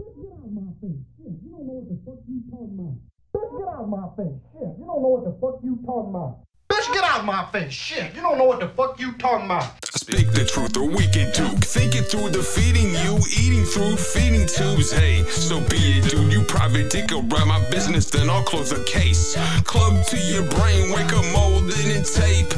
Bitch, get out of my face. Shit, you don't know what the fuck you talking about. Bitch, get out of my face. Shit, you don't know what the fuck you talking about. Bitch, get out of my face. Shit, you don't know what the fuck you talking about. Speak the truth or we can duke. Thinking through defeating you, eating through feeding tubes. Hey, so be it, dude. You private dick around my business, then I'll close the case. Club to your brain, wake up molded in tape.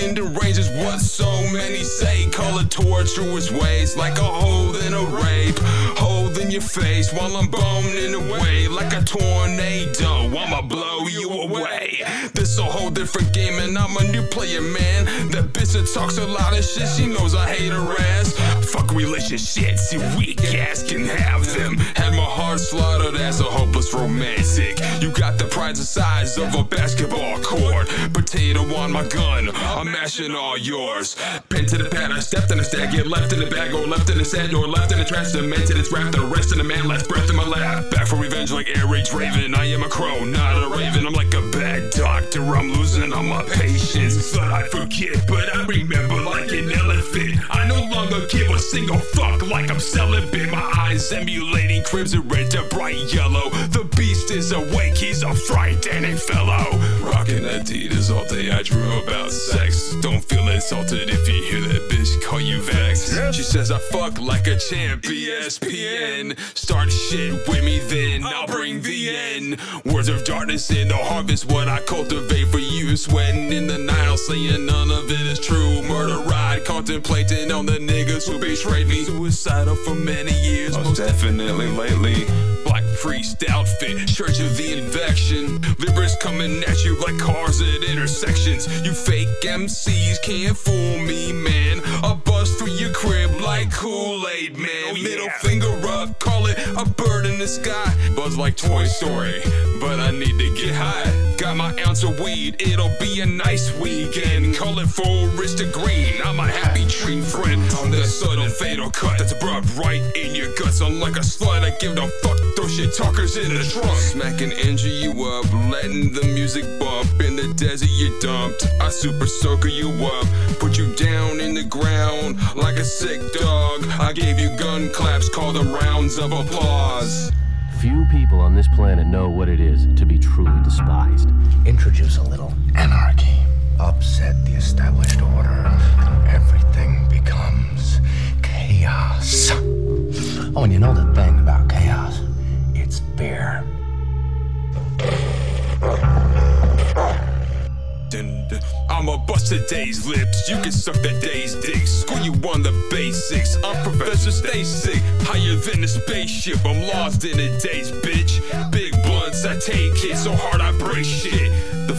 Fucking deranged is what so many say. Call it torturous ways, like a hole in a rape. Hole in your face while I'm boning away like a tornado. I'ma blow you away. This a whole different game, and I'm a new player, man. That bitch that talks a lot of shit, she knows I hate her relationships, see weak ass can have them. Had my heart slaughtered as a hopeless romantic. You got the prize the size of a basketball court. Potato on my gun, I'm mashing all yours. Pen to the pad, I stepped in the stack, get left in the bag, or left in the sand, or left in the trash, cemented it's wrapped, the rest of the man last breath in my lap. Back for revenge like Eric Draven. I am a crow, not a raven. I'm like a bad doctor, I'm losing all my patience. Thought I'd forget, but I remember like an elephant. I no longer give a single fuck like I'm selling celibate. My eyes emulating crimson red to bright yellow. The beast is awake, he's a frightening fellow. Rocking Adidas all day, I dream about sex. Don't feel insulted if you hear that bitch call you Vex. She says I fuck like a champ, ESPN. Start shit with me, then I'll bring the end. Words of darkness in the harvest, what I cultivate for you. Sweating in the Nile, saying none of it is true. Murder ride, contemplating on the niggas who betrayed Suicidal for many years, oh, most definitely lately. Black priest outfit, church of the infection. Libras coming at you like cars at intersections. You fake MCs can't fool me, man. I'll bust through your crib like Kool-Aid, man. Oh, Middle finger up, call it a bird in the sky. Buzz like Toy Story, but I need to get high. Got my ounce of weed, it'll be a nice weekend. Call it forest to green, I'm a happy tree friend. On the sudden fatal cut that's abrupt right in your guts. I'm like a slut, I give no fuck. Throw shit talkers in the trunk. Smacking injure you up, letting the music bump. In the desert you dumped, I super soaker you up. Put you down in the ground like a sick dog. I gave you gun claps, call them rounds of applause. Few people on this planet know what it is to be truly despised. Introduce a little anarchy. Upset the established order, and everything becomes chaos. Oh, and you know the thing about chaos? It's fear. Dun. I'ma bust today's lips. You can suck that day's dick. School you on the basics. I'm Professor Stay Sick. Higher than a spaceship. I'm lost in a daze, bitch. Big blunts, I take it so hard I break shit.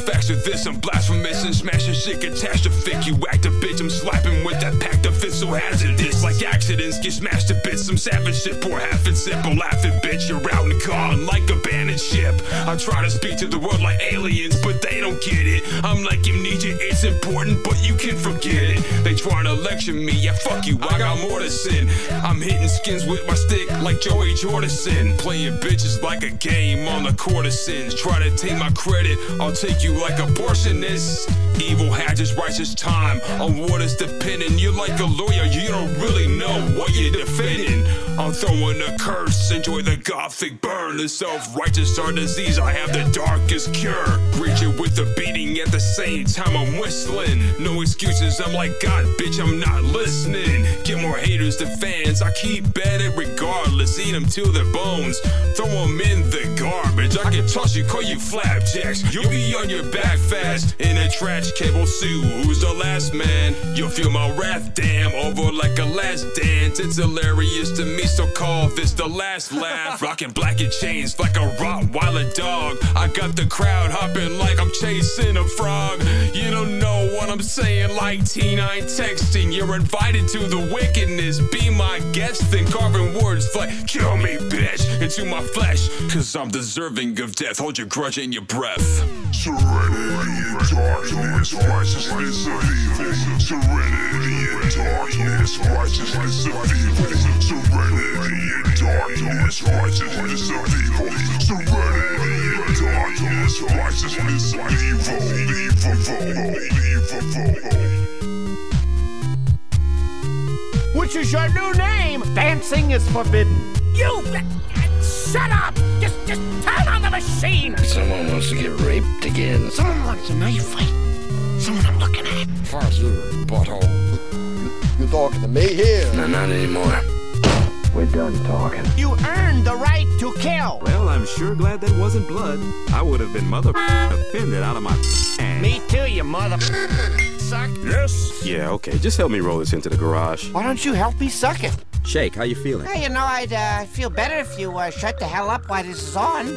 Facts of this, I'm blasphemous and smashing shit catastrophic. You act a bitch, I'm slapping with that packed of fist so hazardous. Like accidents get smashed to bits. Some savage shit, pour half and sip. I'm laughing, bitch. You're out and gone like a abandoned ship. I try to speak to the world like aliens, but they don't get it. I'm like amnesia, it's important, but you can forget it. They try to lecture me, yeah, fuck you, I got more to sin. I'm hitting skins with my stick like Joey Jordison. Playing bitches like a game on the courtesans. Try to take my credit, I'll take you like abortionists. Evil just righteous time on what is dependent. You're like a lawyer, you don't really know what you're defending. I'm throwing a curse, enjoy the gothic burn. The self righteous are disease, I have the darkest cure. Reaching with the beating at the same time I'm whistling. No excuses, I'm like, God, bitch, I'm not listening. Get more haters than fans, I keep at it regardless. Eat them till their bones, throw them in the garbage. I can toss you, call you flapjacks. You'll be on your back fast in a trash cable suit. Who's the last man? You'll feel my wrath, damn, over like a last dance. It's hilarious to me, so call this the last laugh. Rocking black and chains like a Rottweiler dog. I got the crowd hopping like I'm chasing a frog. You don't know what I'm saying, like T9 texting. You're invited to the wickedness. Be my guest, then carving words like kill me, bitch, into my flesh. Cause I'm deserving of death. Hold your grudge in your breath. Serenity in darkness, righteousness of evil. Serenity in darkness, righteousness of evil. Serenity in darkness, righteousness of evil. Serenity in darkness, righteousness of evil. Evil, evil, Which is your new name? Dancing is forbidden. You. shut up! Just, just turn on the machine! Someone wants to get raped again. Someone wants a knife fight. Someone I'm looking at. Fuck you, butthole. You're talking to me here? No, not anymore. We're done talking. You earned the right to kill. Well, I'm sure glad that wasn't blood. I would have been mother offended out of my ass. Me too, you mother suck. Yes. Yeah, okay. Just help me roll this into the garage. Why don't you help me suck it? Shake, how you feeling? Hey, you know, I'd uh, feel better if you uh, shut the hell up while this is on.